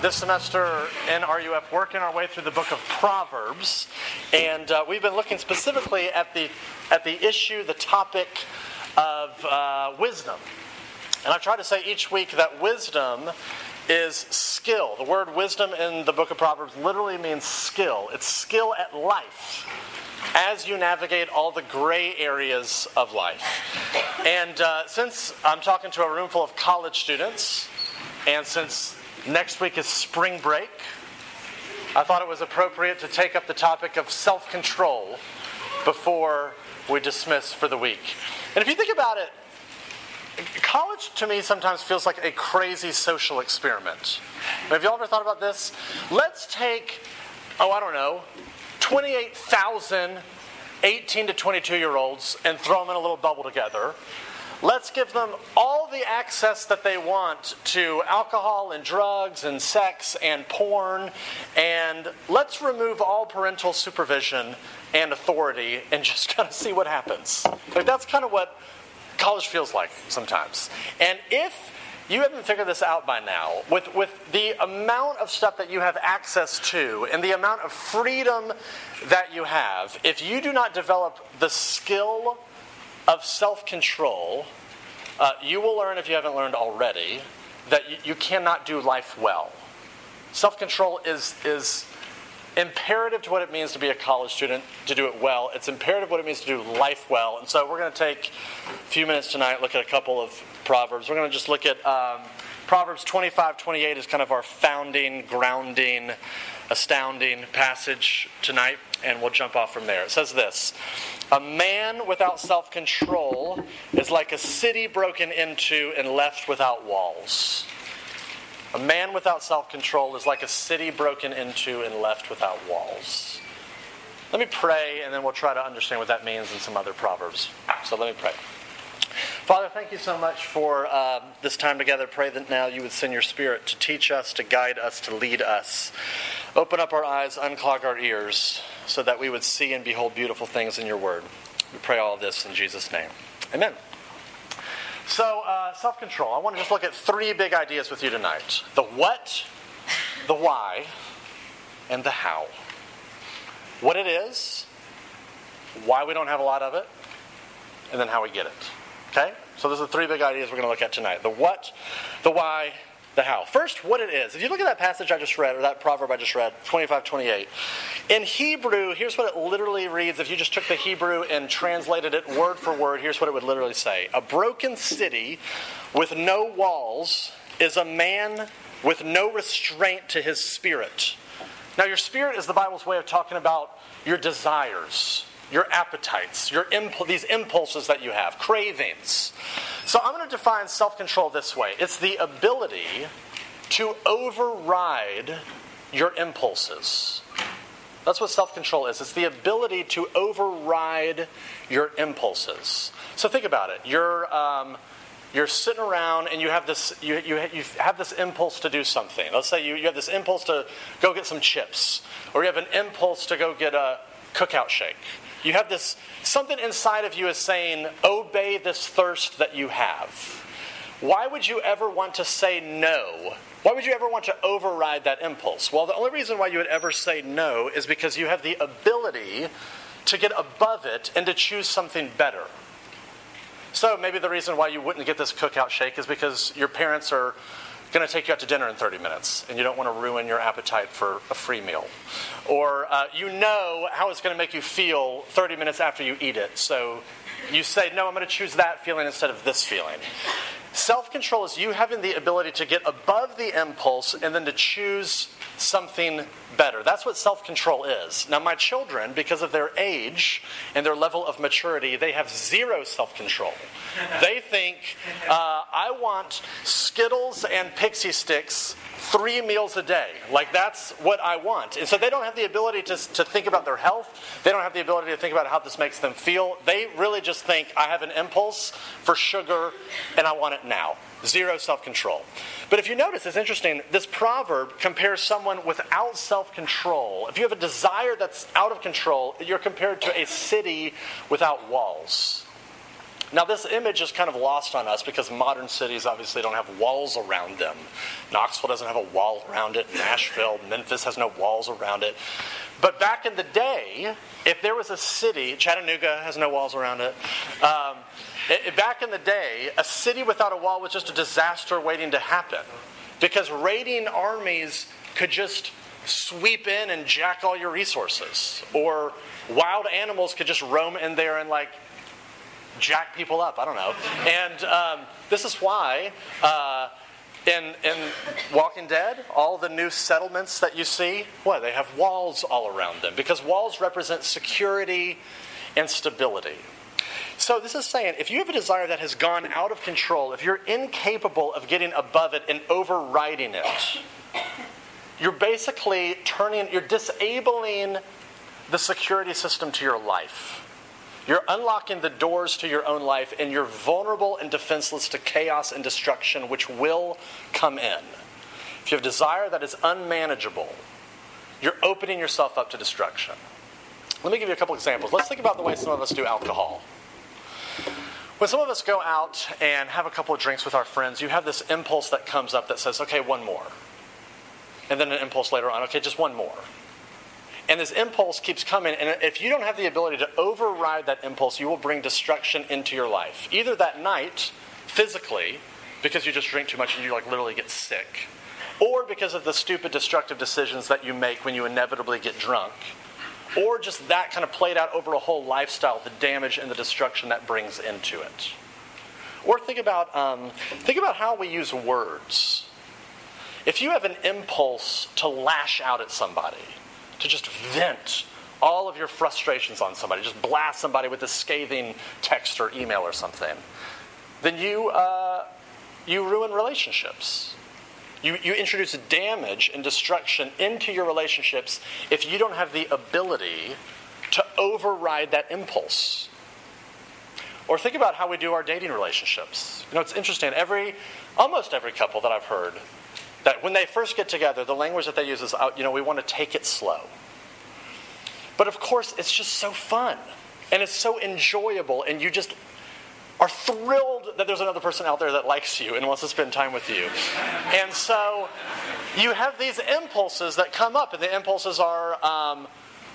this semester in RUF working our way through the book of Proverbs, and uh, we've been looking specifically at the at the issue, the topic of uh, wisdom. And I've tried to say each week that wisdom is skill. The word wisdom in the book of Proverbs literally means skill. It's skill at life as you navigate all the gray areas of life. And uh, since I'm talking to a room full of college students, and since next week is spring break, I thought it was appropriate to take up the topic of self control before we dismiss for the week. And if you think about it, college to me sometimes feels like a crazy social experiment. Have you ever thought about this? Let's take, oh, I don't know, 28,000 18 to 22 year olds and throw them in a little bubble together. Let's give them all the access that they want to alcohol and drugs and sex and porn, and let's remove all parental supervision and authority and just kind of see what happens. Like that's kind of what college feels like sometimes. And if you haven't figured this out by now, with, with the amount of stuff that you have access to and the amount of freedom that you have, if you do not develop the skill of self control, uh, you will learn, if you haven't learned already, that you, you cannot do life well. Self control is, is imperative to what it means to be a college student to do it well. It's imperative what it means to do life well. And so we're going to take a few minutes tonight, look at a couple of Proverbs. We're going to just look at um, Proverbs 25 28 is kind of our founding, grounding, astounding passage tonight, and we'll jump off from there. It says this A man without self control is like a city broken into and left without walls. A man without self control is like a city broken into and left without walls. Let me pray, and then we'll try to understand what that means in some other Proverbs. So let me pray. Father, thank you so much for uh, this time together. Pray that now you would send your Spirit to teach us, to guide us, to lead us. Open up our eyes, unclog our ears, so that we would see and behold beautiful things in your word. We pray all this in Jesus' name. Amen. So, uh, self control. I want to just look at three big ideas with you tonight the what, the why, and the how. What it is, why we don't have a lot of it, and then how we get it. Okay? So, those are the three big ideas we're going to look at tonight the what, the why, the how. First, what it is. If you look at that passage I just read, or that proverb I just read, 25 28, in Hebrew, here's what it literally reads. If you just took the Hebrew and translated it word for word, here's what it would literally say A broken city with no walls is a man with no restraint to his spirit. Now, your spirit is the Bible's way of talking about your desires, your appetites, your these impulses that you have, cravings. So I'm going to define self control this way it's the ability to override your impulses. That's what self control is. It's the ability to override your impulses. So think about it. You're, um, you're sitting around and you have this you, you, you have this impulse to do something. Let's say you, you have this impulse to go get some chips, or you have an impulse to go get a cookout shake. You have this something inside of you is saying, obey this thirst that you have. Why would you ever want to say no? Why would you ever want to override that impulse? Well, the only reason why you would ever say no is because you have the ability to get above it and to choose something better. So maybe the reason why you wouldn't get this cookout shake is because your parents are going to take you out to dinner in 30 minutes and you don't want to ruin your appetite for a free meal. Or uh, you know how it's going to make you feel 30 minutes after you eat it, so you say, No, I'm going to choose that feeling instead of this feeling. Self control is you having the ability to get above the impulse and then to choose something better. That's what self control is. Now, my children, because of their age and their level of maturity, they have zero self control. They think, uh, I want Skittles and Pixy Stix three meals a day. Like that's what I want. And so they don't have the ability to, to think about their health. They don't have the ability to think about how this makes them feel. They really just think, I have an impulse for sugar and I want it now. Zero self control. But if you notice, it's interesting, this proverb compares someone without self control. If you have a desire that's out of control, you're compared to a city without walls. Now, this image is kind of lost on us because modern cities obviously don't have walls around them. Knoxville doesn't have a wall around it, Nashville, Memphis has no walls around it. But back in the day, if there was a city, Chattanooga has no walls around it. Um, back in the day, a city without a wall was just a disaster waiting to happen because raiding armies could just sweep in and jack all your resources, or wild animals could just roam in there and like jack people up. I don't know. And um, this is why. Uh, in, in Walking Dead, all the new settlements that you see, what? They have walls all around them because walls represent security and stability. So, this is saying if you have a desire that has gone out of control, if you're incapable of getting above it and overriding it, you're basically turning, you're disabling the security system to your life. You're unlocking the doors to your own life, and you're vulnerable and defenseless to chaos and destruction, which will come in. If you have desire that is unmanageable, you're opening yourself up to destruction. Let me give you a couple examples. Let's think about the way some of us do alcohol. When some of us go out and have a couple of drinks with our friends, you have this impulse that comes up that says, okay, one more. And then an impulse later on, okay, just one more. And this impulse keeps coming. And if you don't have the ability to override that impulse, you will bring destruction into your life. Either that night, physically, because you just drink too much and you like literally get sick, or because of the stupid destructive decisions that you make when you inevitably get drunk, or just that kind of played out over a whole lifestyle, the damage and the destruction that brings into it. Or think about, um, think about how we use words. If you have an impulse to lash out at somebody, to just vent all of your frustrations on somebody, just blast somebody with a scathing text or email or something, then you, uh, you ruin relationships. You, you introduce damage and destruction into your relationships if you don't have the ability to override that impulse. Or think about how we do our dating relationships. You know, it's interesting. Every, almost every couple that I've heard that when they first get together, the language that they use is, uh, you know, we want to take it slow. But of course, it's just so fun and it's so enjoyable, and you just are thrilled that there's another person out there that likes you and wants to spend time with you. And so you have these impulses that come up, and the impulses are um,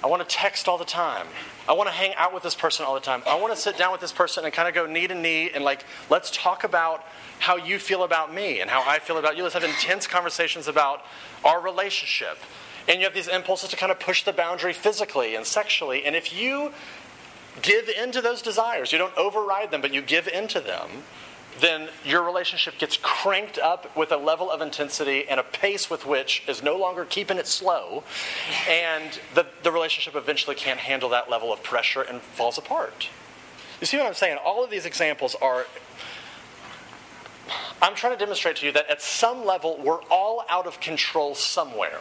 I want to text all the time. I want to hang out with this person all the time. I want to sit down with this person and kind of go knee to knee and like, let's talk about how you feel about me and how I feel about you. Let's have intense conversations about our relationship. And you have these impulses to kind of push the boundary physically and sexually. And if you give into those desires, you don't override them, but you give into them, then your relationship gets cranked up with a level of intensity and a pace with which is no longer keeping it slow. And the, the relationship eventually can't handle that level of pressure and falls apart. You see what I'm saying? All of these examples are I'm trying to demonstrate to you that at some level, we're all out of control somewhere.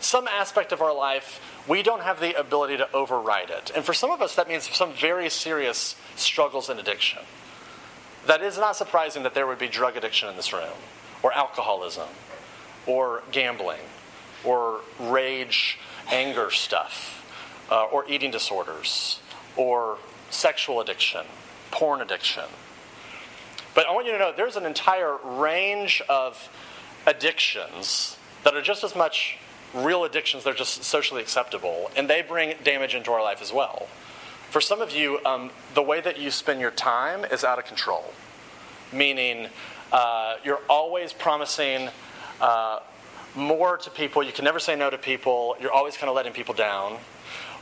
Some aspect of our life, we don't have the ability to override it. And for some of us, that means some very serious struggles and addiction. That is not surprising that there would be drug addiction in this room, or alcoholism, or gambling, or rage, anger stuff, uh, or eating disorders, or sexual addiction, porn addiction but I want you to know there's an entire range of addictions that are just as much real addictions, they're just socially acceptable, and they bring damage into our life as well. For some of you, um, the way that you spend your time is out of control, meaning uh, you're always promising uh, more to people, you can never say no to people, you're always kind of letting people down.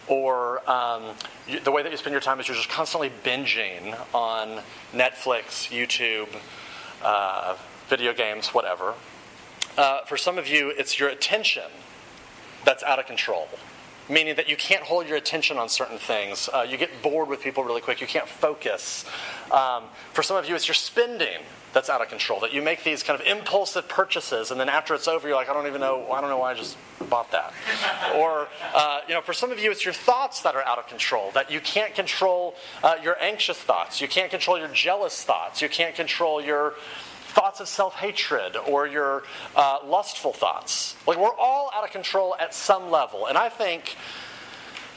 Or um, you, the way that you spend your time is you're just constantly binging on Netflix, YouTube, uh, video games, whatever. Uh, for some of you, it's your attention that's out of control. meaning that you can't hold your attention on certain things. Uh, you get bored with people really quick. You can't focus. Um, for some of you, it's your spending that's out of control. That you make these kind of impulsive purchases, and then after it's over, you're like, I don't even know. I don't know why I just bought that. or uh, you know, for some of you, it's your thoughts that are out of control. That you can't control uh, your anxious thoughts. You can't control your jealous thoughts. You can't control your thoughts of self hatred or your uh, lustful thoughts. Like, we're all out of control at some level. And I think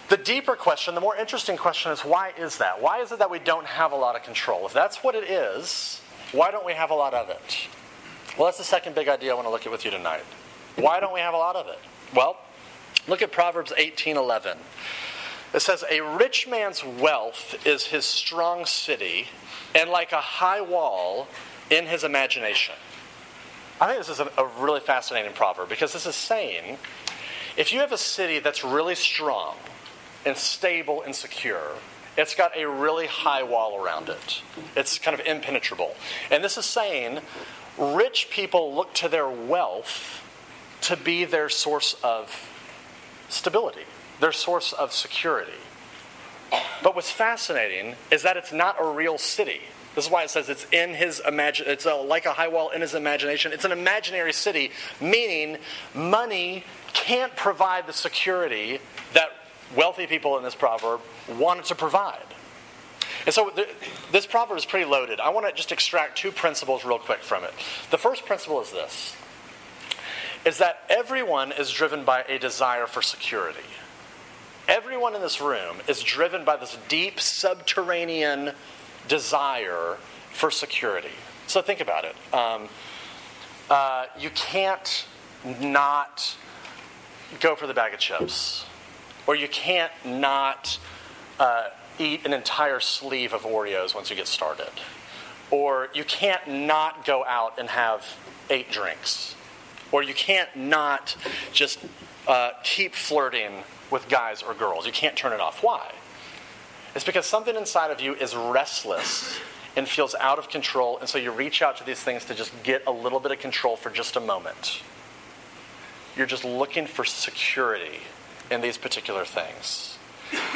the deeper question, the more interesting question is why is that? Why is it that we don't have a lot of control? If that's what it is, why don't we have a lot of it? Well, that's the second big idea I want to look at with you tonight. Why don't we have a lot of it? Well, look at Proverbs 18:11. It says, "A rich man's wealth is his strong city, and like a high wall in his imagination." I think this is a, a really fascinating proverb because this is saying if you have a city that's really strong and stable and secure, it's got a really high wall around it. It's kind of impenetrable. And this is saying rich people look to their wealth to be their source of stability, their source of security. But what's fascinating is that it's not a real city. This is why it says it's in his imagine. It's a, like a high wall in his imagination. It's an imaginary city, meaning money can't provide the security that wealthy people in this proverb wanted to provide. And so th- this proverb is pretty loaded. I want to just extract two principles real quick from it. The first principle is this is that everyone is driven by a desire for security. Everyone in this room is driven by this deep subterranean desire for security. So think about it. Um, uh, you can't not go for the bag of chips, or you can't not uh, eat an entire sleeve of Oreos once you get started, or you can't not go out and have eight drinks, or you can't not just uh, keep flirting with guys or girls. You can't turn it off. Why? It's because something inside of you is restless and feels out of control, and so you reach out to these things to just get a little bit of control for just a moment. You're just looking for security in these particular things.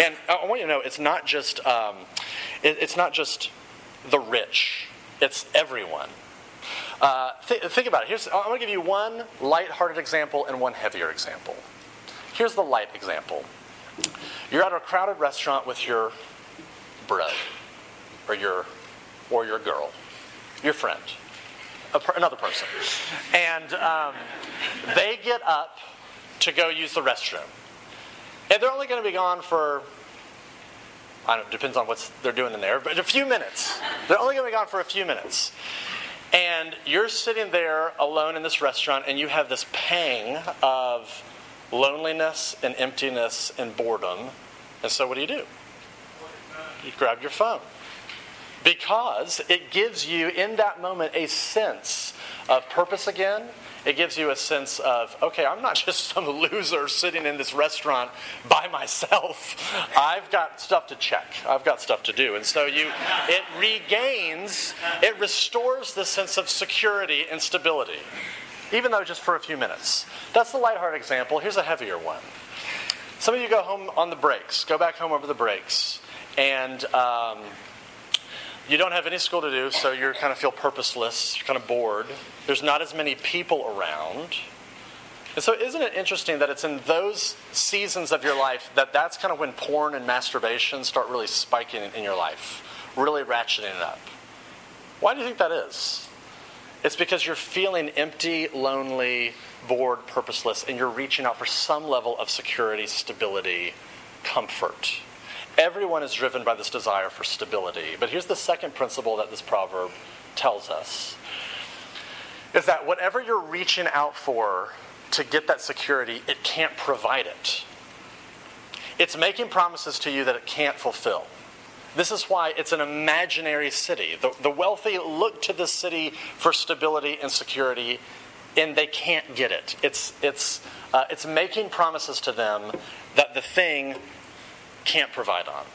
And I want you to know it's not just um, it, it's not just the rich; it's everyone. Uh, th- think about it. Here's, I'm going to give you one light-hearted example and one heavier example. Here's the light example. You're at a crowded restaurant with your bro, or your, or your girl, your friend, per, another person, and um, they get up to go use the restroom, and they're only going to be gone for. I don't. Depends on what they're doing in there, but a few minutes. They're only going to be gone for a few minutes. And you're sitting there alone in this restaurant, and you have this pang of loneliness and emptiness and boredom. And so, what do you do? You grab your phone. Because it gives you, in that moment, a sense of purpose again. It gives you a sense of, okay, I'm not just some loser sitting in this restaurant by myself. I've got stuff to check. I've got stuff to do. And so you it regains, it restores the sense of security and stability even though just for a few minutes. That's the lighthearted example. Here's a heavier one. Some of you go home on the breaks, go back home over the breaks, and um, you don't have any school to do, so you kind of feel purposeless, you're kind of bored. There's not as many people around. And so, isn't it interesting that it's in those seasons of your life that that's kind of when porn and masturbation start really spiking in your life, really ratcheting it up? Why do you think that is? It's because you're feeling empty, lonely, bored, purposeless, and you're reaching out for some level of security, stability, comfort. Everyone is driven by this desire for stability. But here's the second principle that this proverb tells us is that whatever you're reaching out for to get that security, it can't provide it. It's making promises to you that it can't fulfill. This is why it's an imaginary city. The, the wealthy look to the city for stability and security, and they can't get it. It's, it's, uh, it's making promises to them that the thing can't provide on.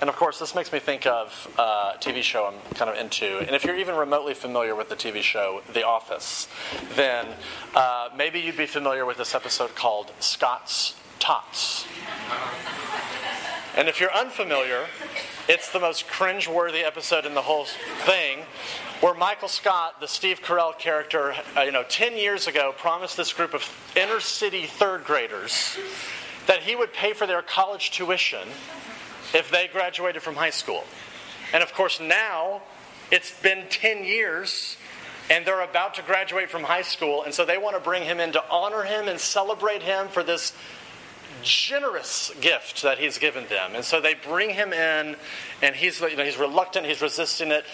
And of course, this makes me think of a TV show I'm kind of into. And if you're even remotely familiar with the TV show The Office, then uh, maybe you'd be familiar with this episode called Scott's tots. And if you're unfamiliar, it's the most cringe-worthy episode in the whole thing, where Michael Scott, the Steve Carell character, uh, you know, 10 years ago, promised this group of inner-city third graders that he would pay for their college tuition if they graduated from high school. And of course, now it's been 10 years and they're about to graduate from high school, and so they want to bring him in to honor him and celebrate him for this generous gift that he's given them. And so they bring him in, and he's, you know, he's reluctant, he's resisting it.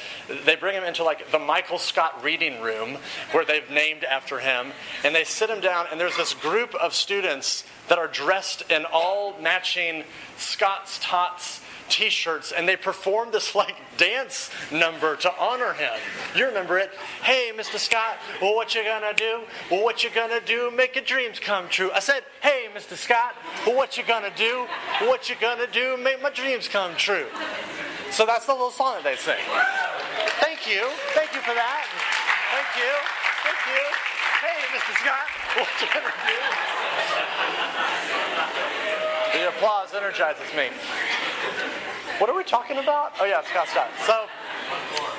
They bring him into like the Michael Scott reading room where they've named after him, and they sit him down, and there's this group of students that are dressed in all matching Scott's Tots t-shirts and they perform this like dance number to honor him. You remember it. Hey mr scott well what you gonna do? Well what you gonna do? Make your dreams come true. I said hey mr scott well what you gonna do? What you gonna do? Make my dreams come true. So that's the little song that they sing. Thank you. Thank you for that. Thank you. Thank you. Hey mr scott what you gonna do? The applause energizes me what are we talking about? Oh, yeah, Scott Scott. So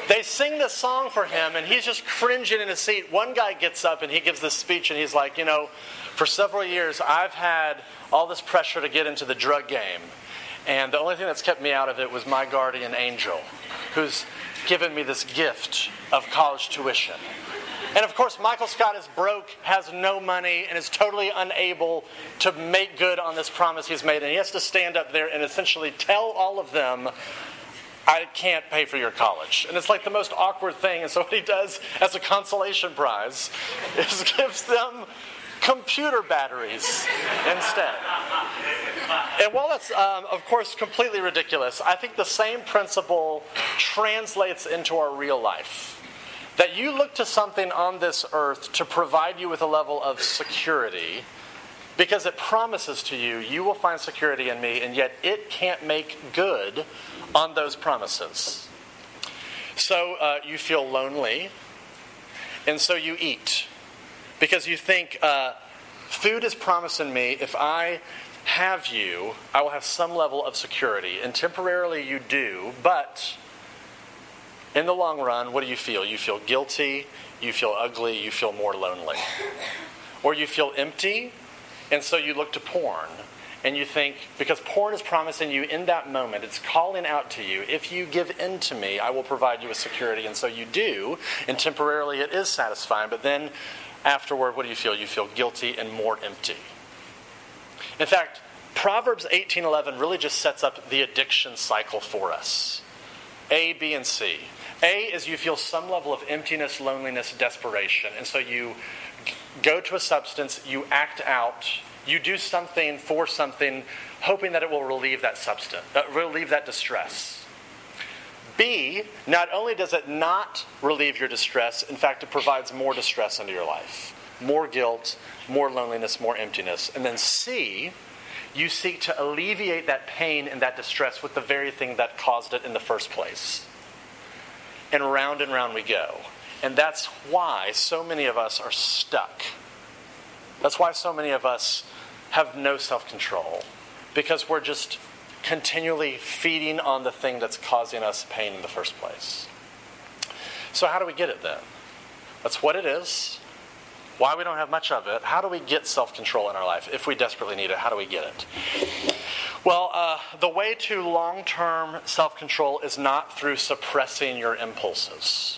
they sing this song for him, and he's just cringing in his seat. One guy gets up and he gives this speech, and he's like, You know, for several years, I've had all this pressure to get into the drug game. And the only thing that's kept me out of it was my guardian angel, who's given me this gift of college tuition. And of course, Michael Scott is broke, has no money, and is totally unable to make good on this promise he's made. And he has to stand up there and essentially tell all of them, I can't pay for your college. And it's like the most awkward thing. And so, what he does as a consolation prize is gives them computer batteries instead. And while that's, um, of course, completely ridiculous, I think the same principle translates into our real life that you look to something on this earth to provide you with a level of security because it promises to you you will find security in me and yet it can't make good on those promises. So uh, you feel lonely and so you eat because you think uh, food is promising me. If i have you i will have some level of security and temporarily you do but in the long run, what do you feel? You feel guilty, you feel ugly, you feel more lonely. Or you feel empty, and so you look to porn. And you think, because porn is promising you in that moment, it's calling out to you, if you give in to me, I will provide you with security. And so you do, and temporarily it is satisfying, but then afterward, what do you feel? You feel guilty and more empty. In fact, Proverbs 18:11 really just sets up the addiction cycle for us. A, B, and C. A is you feel some level of emptiness, loneliness, desperation. And so you go to a substance, you act out, you do something for something, hoping that it will relieve that substance, uh, relieve that distress. B, not only does it not relieve your distress, in fact, it provides more distress into your life more guilt, more loneliness, more emptiness. And then C, you seek to alleviate that pain and that distress with the very thing that caused it in the first place and round and round we go. And that's why so many of us are stuck. That's why so many of us have no self control, because we're just continually feeding on the thing that's causing us pain in the first place. So, how do we get it then? That's what it is. Why we don't have much of it. How do we get self control in our life? If we desperately need it, how do we get it? Well, uh, the way to long term self control is not through suppressing your impulses.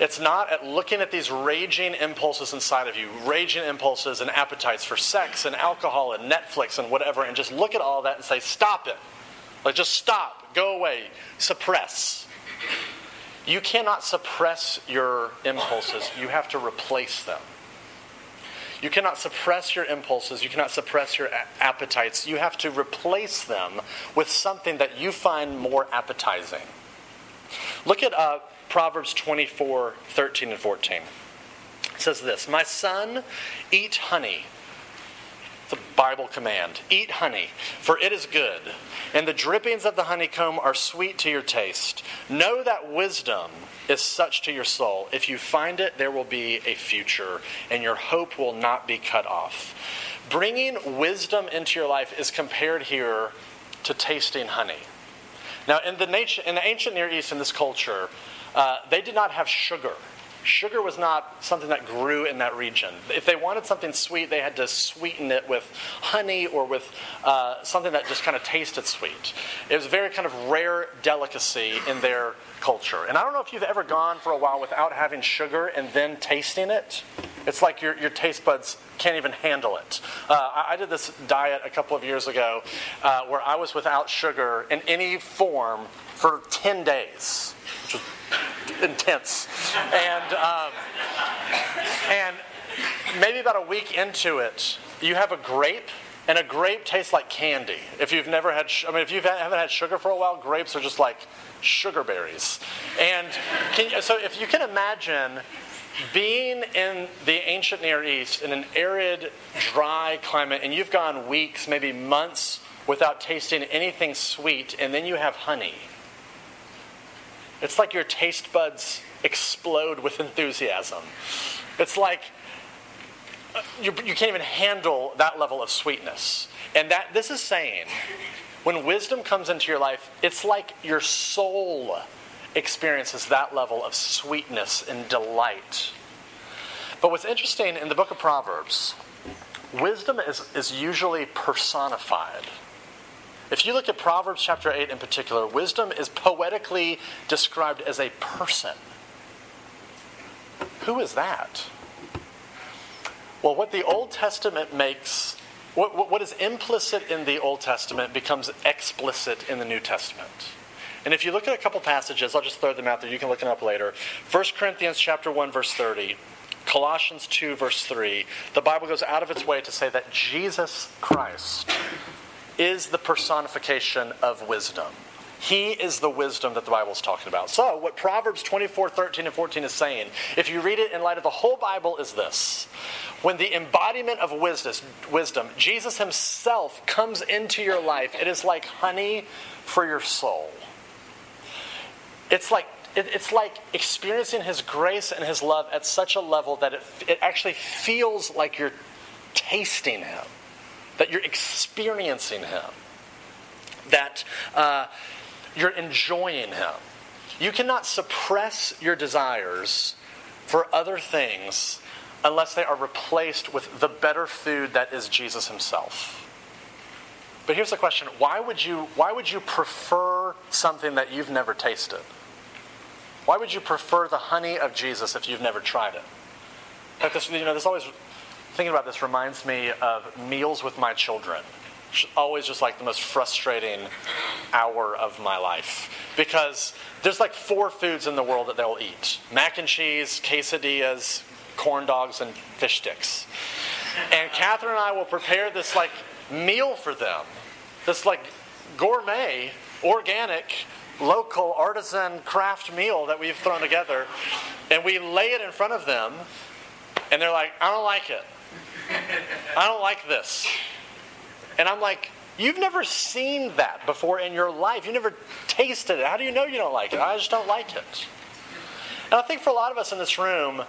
It's not at looking at these raging impulses inside of you, raging impulses and appetites for sex and alcohol and Netflix and whatever, and just look at all that and say, stop it. Like, just stop, go away, suppress. You cannot suppress your impulses, you have to replace them. You cannot suppress your impulses. You cannot suppress your a- appetites. You have to replace them with something that you find more appetizing. Look at uh, Proverbs 24 13 and 14. It says this My son, eat honey. A Bible command. Eat honey, for it is good, and the drippings of the honeycomb are sweet to your taste. Know that wisdom is such to your soul. If you find it, there will be a future, and your hope will not be cut off. bringing wisdom into your life is compared here to tasting honey. Now, in the, nat- in the ancient Near East, in this culture, uh, they did not have sugar. Sugar was not something that grew in that region. If they wanted something sweet, they had to sweeten it with honey or with uh, something that just kind of tasted sweet. It was a very kind of rare delicacy in their culture. And I don't know if you've ever gone for a while without having sugar and then tasting it. It's like your, your taste buds can't even handle it. Uh, I, I, did this diet a couple of years ago uh, where I was without sugar in any form for 10 days, which was intense. And, um, and maybe about a week into it, you have a grape, and a grape tastes like candy. If you've never had, I mean, if you haven't had sugar for a while, grapes are just like sugar berries. And can, so if you can imagine being in the ancient Near East in an arid, dry climate, and you've gone weeks, maybe months without tasting anything sweet, and then you have honey it's like your taste buds explode with enthusiasm. It's like uh, you, you can't even handle that level of sweetness. And that this is saying, when wisdom comes into your life, it's like your soul experiences that level of sweetness and delight. But what's interesting in the book of Proverbs, wisdom is, is usually personified. If you look at Proverbs chapter 8 in particular, wisdom is poetically described as a person. Who is that? Well, what the Old Testament makes, what, what is implicit in the Old Testament becomes explicit in the New Testament. And if you look at a couple passages, I'll just throw them out there, you can look them up later. 1 Corinthians chapter 1, verse 30. Colossians 2, verse 3, the Bible goes out of its way to say that Jesus Christ is the personification of wisdom. He is the wisdom that the Bible is talking about. So, what Proverbs 24, 13, and 14 is saying, if you read it in light of the whole Bible, is this. When the embodiment of wisdom, wisdom, Jesus himself comes into your life, it is like honey for your soul. It's like it's like experiencing his grace and his love at such a level that it, it actually feels like you're tasting him that you're experiencing Him, that uh, you're enjoying Him. You cannot suppress your desires for other things unless they are replaced with the better food that is Jesus Himself. But here's the question why would you, why would you prefer something that you've never tasted? Why would you prefer the honey of Jesus if you've never tried it? Like this, you know, there's always thinking about this reminds me of meals with my children. Always just like the most frustrating hour of my life. Because there's like four foods in the world that they'll eat mac and cheese, quesadillas, corn dogs, and fish sticks. And Catherine and I will prepare this like meal for them. This like gourmet, organic, local artisan craft meal that we've thrown together. And we lay it in front of them, and they're like, I don't like it. I don't like this. And I'm like, You've never seen that before in your life. You never tasted it. How do you know you don't like it? I just don't like it. And I think for a lot of us in this room,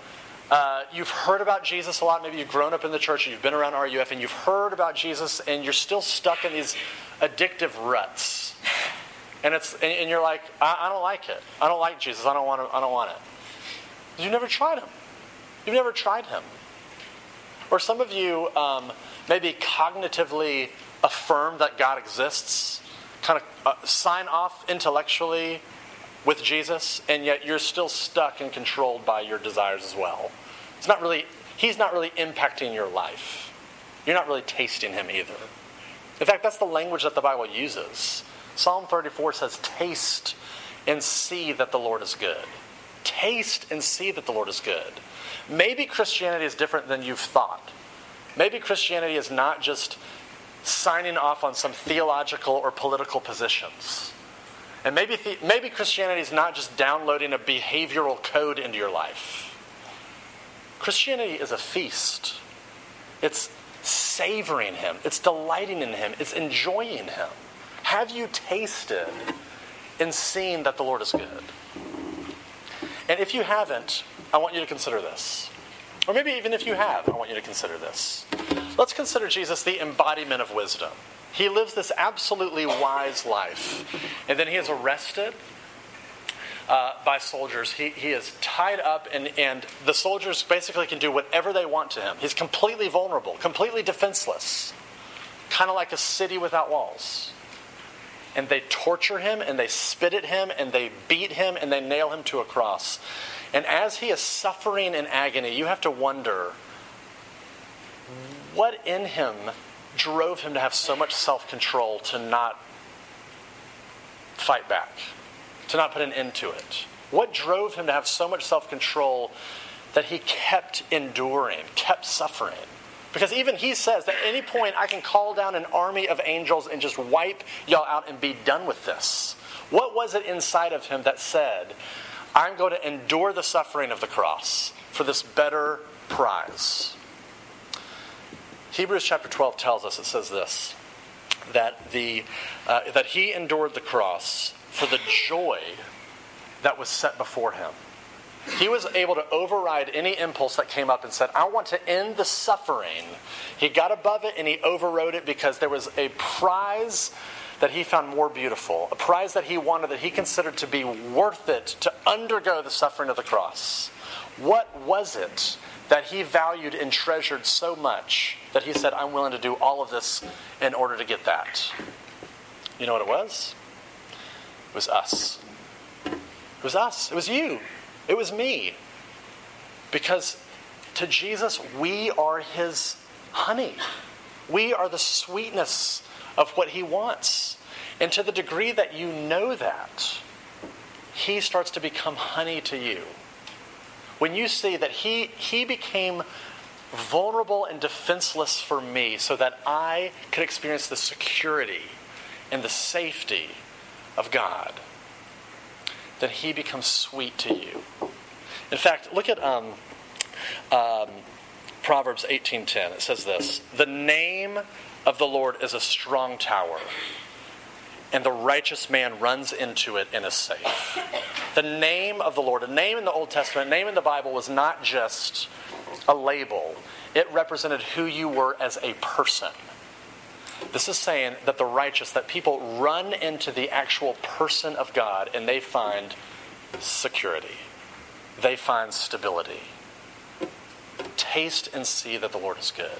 uh, you've heard about Jesus a lot. Maybe you've grown up in the church, you've been around RUF, and you've heard about Jesus, and you're still stuck in these addictive ruts. And it's and, and you're like, I, I, don't like it. I don't like Jesus. I don't want. To, I don't want it. You've never tried him. You've never tried him. Or some of you um, maybe cognitively affirm that God exists, kind of uh, sign off intellectually with Jesus, and yet you're still stuck and controlled by your desires as well. It's not really, he's not really impacting your life. You're not really tasting him either. In fact, that's the language that the Bible uses. Psalm 34 says, Taste and see that the Lord is good. Taste and see that the Lord is good. Maybe Christianity is different than you've thought. Maybe Christianity is not just signing off on some theological or political positions. And maybe, the, maybe Christianity is not just downloading a behavioral code into your life. Christianity is a feast. It's savoring Him, it's delighting in Him, it's enjoying Him. Have you tasted and seen that the Lord is good? And if you haven't, I want you to consider this. Or maybe even if you have, I want you to consider this. let's consider Jesus the embodiment of wisdom. He lives this absolutely wise life. And then he is arrested uh, by soldiers. He, he is tied up, and, and the soldiers basically can do whatever they want to him. He's completely vulnerable, completely defenseless, kind of like a city without walls. And they torture him, and they spit at him, and they beat him, and they nail him to a cross. And as he is suffering in agony, you have to wonder what in him drove him to have so much self control to not fight back, to not put an end to it? What drove him to have so much self control that he kept enduring, kept suffering? Because even he says that at any point I can call down an army of angels and just wipe y'all out and be done with this. What was it inside of him that said, I'm going to endure the suffering of the cross for this better prize? Hebrews chapter 12 tells us, it says this, that, the, uh, that he endured the cross for the joy that was set before him. He was able to override any impulse that came up and said, I want to end the suffering. He got above it and he overrode it because there was a prize that he found more beautiful, a prize that he wanted that he considered to be worth it to undergo the suffering of the cross. What was it that he valued and treasured so much that he said, I'm willing to do all of this in order to get that? You know what it was? It was us. It was us. It was you. It was me. Because to Jesus, we are his honey. We are the sweetness of what he wants. And to the degree that you know that, he starts to become honey to you. When you see that he, he became vulnerable and defenseless for me so that I could experience the security and the safety of God, then he becomes sweet to you. In fact, look at um, um, Proverbs 18:10. It says this: "The name of the Lord is a strong tower, and the righteous man runs into it and is safe." The name of the Lord, a name in the Old Testament, a name in the Bible was not just a label. It represented who you were as a person. This is saying that the righteous, that people run into the actual person of God and they find security, they find stability. Taste and see that the Lord is good.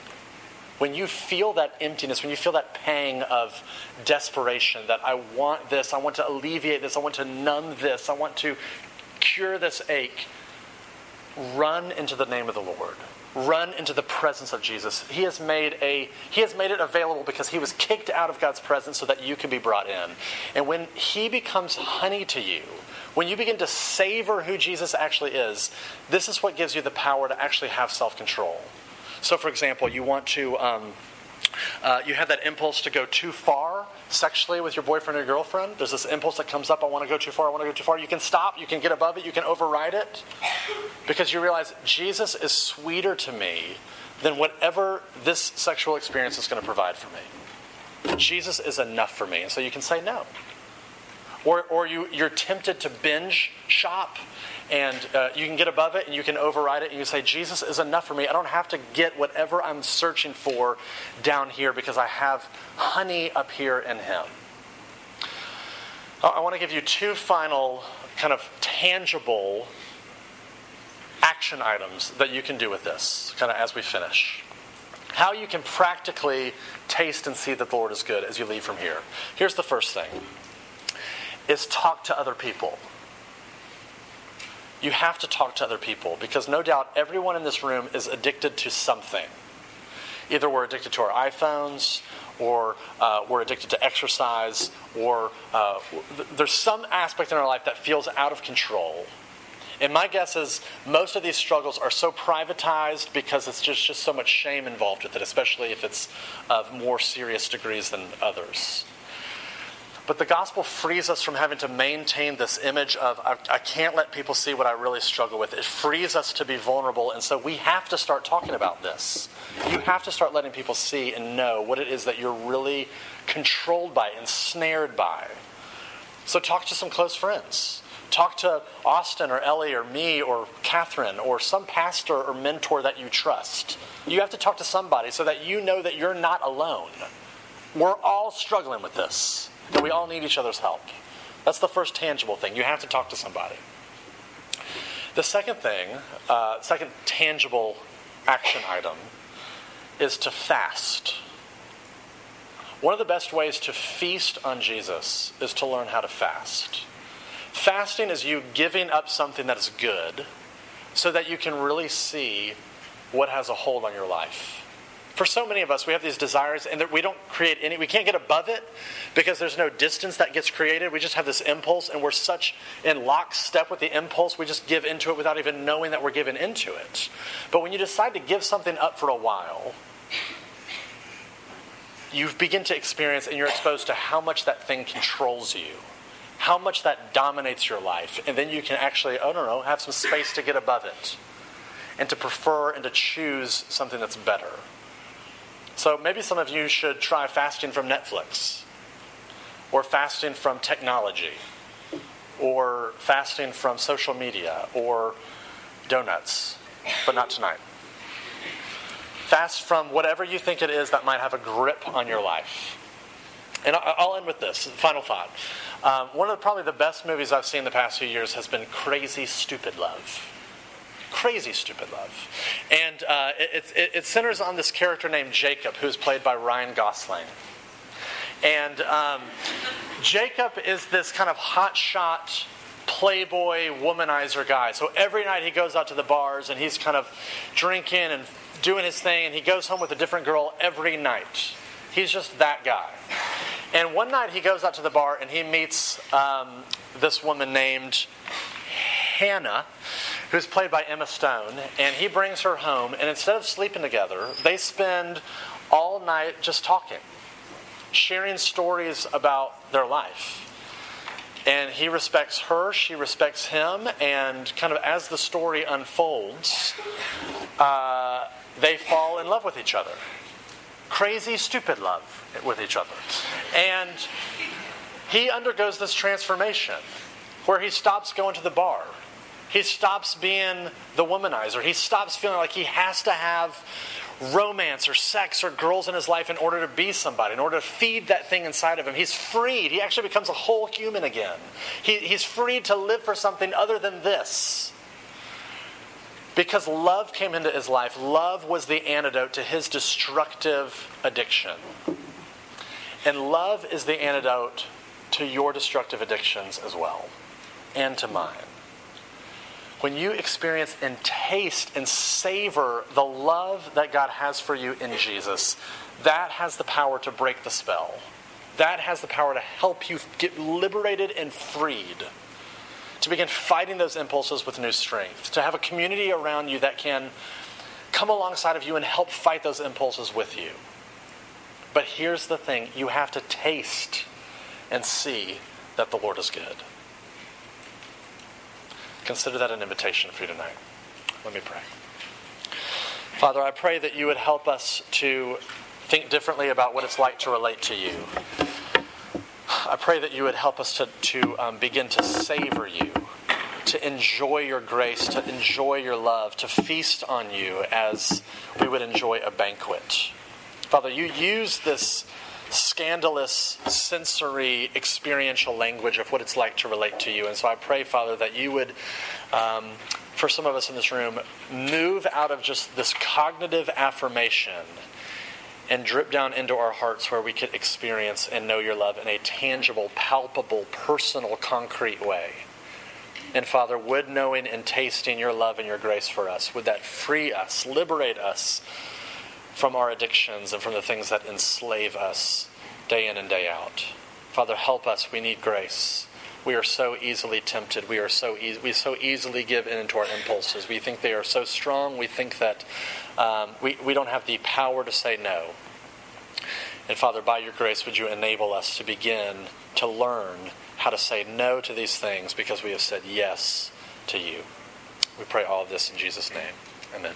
When you feel that emptiness, when you feel that pang of desperation, that I want this, I want to alleviate this, I want to numb this, I want to cure this ache, run into the name of the Lord run into the presence of Jesus. He has made a he has made it available because he was kicked out of God's presence so that you can be brought in. And when he becomes honey to you, when you begin to savor who Jesus actually is, this is what gives you the power to actually have self-control. So, for example, you want to um, uh, you have that impulse to go too far sexually with your boyfriend or girlfriend. There's this impulse that comes up I want to go too far, I want to go too far. You can stop, you can get above it, you can override it because you realize Jesus is sweeter to me than whatever this sexual experience is going to provide for me. Jesus is enough for me. And so you can say no. Or, or you, you're tempted to binge shop and uh, you can get above it and you can override it and you say jesus is enough for me. I don't have to get whatever i'm searching for down here because i have honey up here in him. I want to give you two final kind of tangible action items that you can do with this kind of as we finish. How you can practically taste and see that the lord is good as you leave from here. Here's the first thing is talk to other people you have to talk to other people because no doubt everyone in this room is addicted to something. Either we're addicted to our iPhones, or uh, we're addicted to exercise, or uh, there's some aspect in our life that feels out of control. And my guess is most of these struggles are so privatized because it's just, just so much shame involved with it, especially if it's of more serious degrees than others. But the gospel frees us from having to maintain this image of, I, I, can't let people see what I really struggle with. It frees us to be vulnerable. And so we have to start talking about this. You have to start letting people see and know what it is that you're really controlled by, ensnared by. So talk to some close friends. Talk to Austin or Ellie or me or Catherine or some pastor or mentor that you trust. You have to talk to somebody so that you know that you're not alone. We're all struggling with this, and we all need each other's help. That's the first tangible thing. You have to talk to somebody. The second thing, uh, second tangible action item, is to fast. One of the best ways to feast on Jesus is to learn how to fast. Fasting is you giving up something that is good so that you can really see what has a hold on your life. For so many of us, we have these desires and we don't create any, we can't get above it because there's no distance that gets created. We just have this impulse and we're such in lockstep with the impulse, we just give into it without even knowing that we're giving into it. But when you decide to give something up for a while, you begin to experience and you're exposed to how much that thing controls you how much that dominates your life. And then you can actually, oh, no, no, have some space to get above it and to prefer and to choose something that's better. So maybe some of you should try fasting from Netflix or fasting from technology or fasting from social media or donuts, but not tonight. Fast from whatever you think it is that might have a grip on your life. And I'll end with this final thought. Um, one of the, probably the best movies I've seen the past few years has been Crazy Stupid Love. Crazy Stupid Love. And uh, it, it, it, centers on this character named Jacob, who's played by Ryan Gosling. And um, Jacob is this kind of hotshot playboy womanizer guy. So every night he goes out to the bars and he's kind of drinking and doing his thing, and he goes home with a different girl every night. He's just that guy. And one night he goes out to the bar and he meets um, this woman named Hannah, who's played by Emma Stone, and he brings her home. And instead of sleeping together, they spend all night just talking, sharing stories about their life. And he respects her, she respects him, and kind of as the story unfolds, uh, they fall in love with each other crazy, stupid love with each other. And he undergoes this transformation where he stops going to the bar. He stops being the womanizer. He stops feeling like he has to have romance or sex or girls in his life in order to be somebody, in order to feed that thing inside of him. He's freed. He actually becomes a whole human again. He, he's freed to live for something other than this. Because love came into his life, love was the antidote to his destructive addiction. And love is the antidote to your destructive addictions as well, and to mine. When you experience and taste and savor the love that God has for you in Jesus, that has the power to break the spell. That has the power to help you get liberated and freed to begin fighting those impulses with new strength, to have a community around you that can come alongside of you and help fight those impulses with you. But here's the thing you have to taste and see that the Lord is good. Consider that an invitation for you tonight. Let me pray. Father, I pray that you would help us to think differently about what it's like to relate to you. I pray that you would help us to, to um, begin to savor you, to enjoy your grace, to enjoy your love, to feast on you as we would enjoy a banquet. Father, you use this scandalous sensory experiential language of what it's like to relate to you. And so I pray, Father, that you would, um, for some of us in this room, move out of just this cognitive affirmation and drip down into our hearts where we could experience and know your love in a tangible, palpable, personal, concrete way. And Father, would knowing and tasting your love and your grace for us, would that free us, liberate us from our addictions and from the things that enslave us day in and day out. Father, help us. We need grace. We are so easily tempted. We are so e- we so easily give in to our impulses. We think they are so strong. We think that um, we, we don't have the power to say no. And Father, by your grace, would you enable us to begin to learn how to say no to these things because we have said yes to you. We pray all of this in Jesus' name. Amen.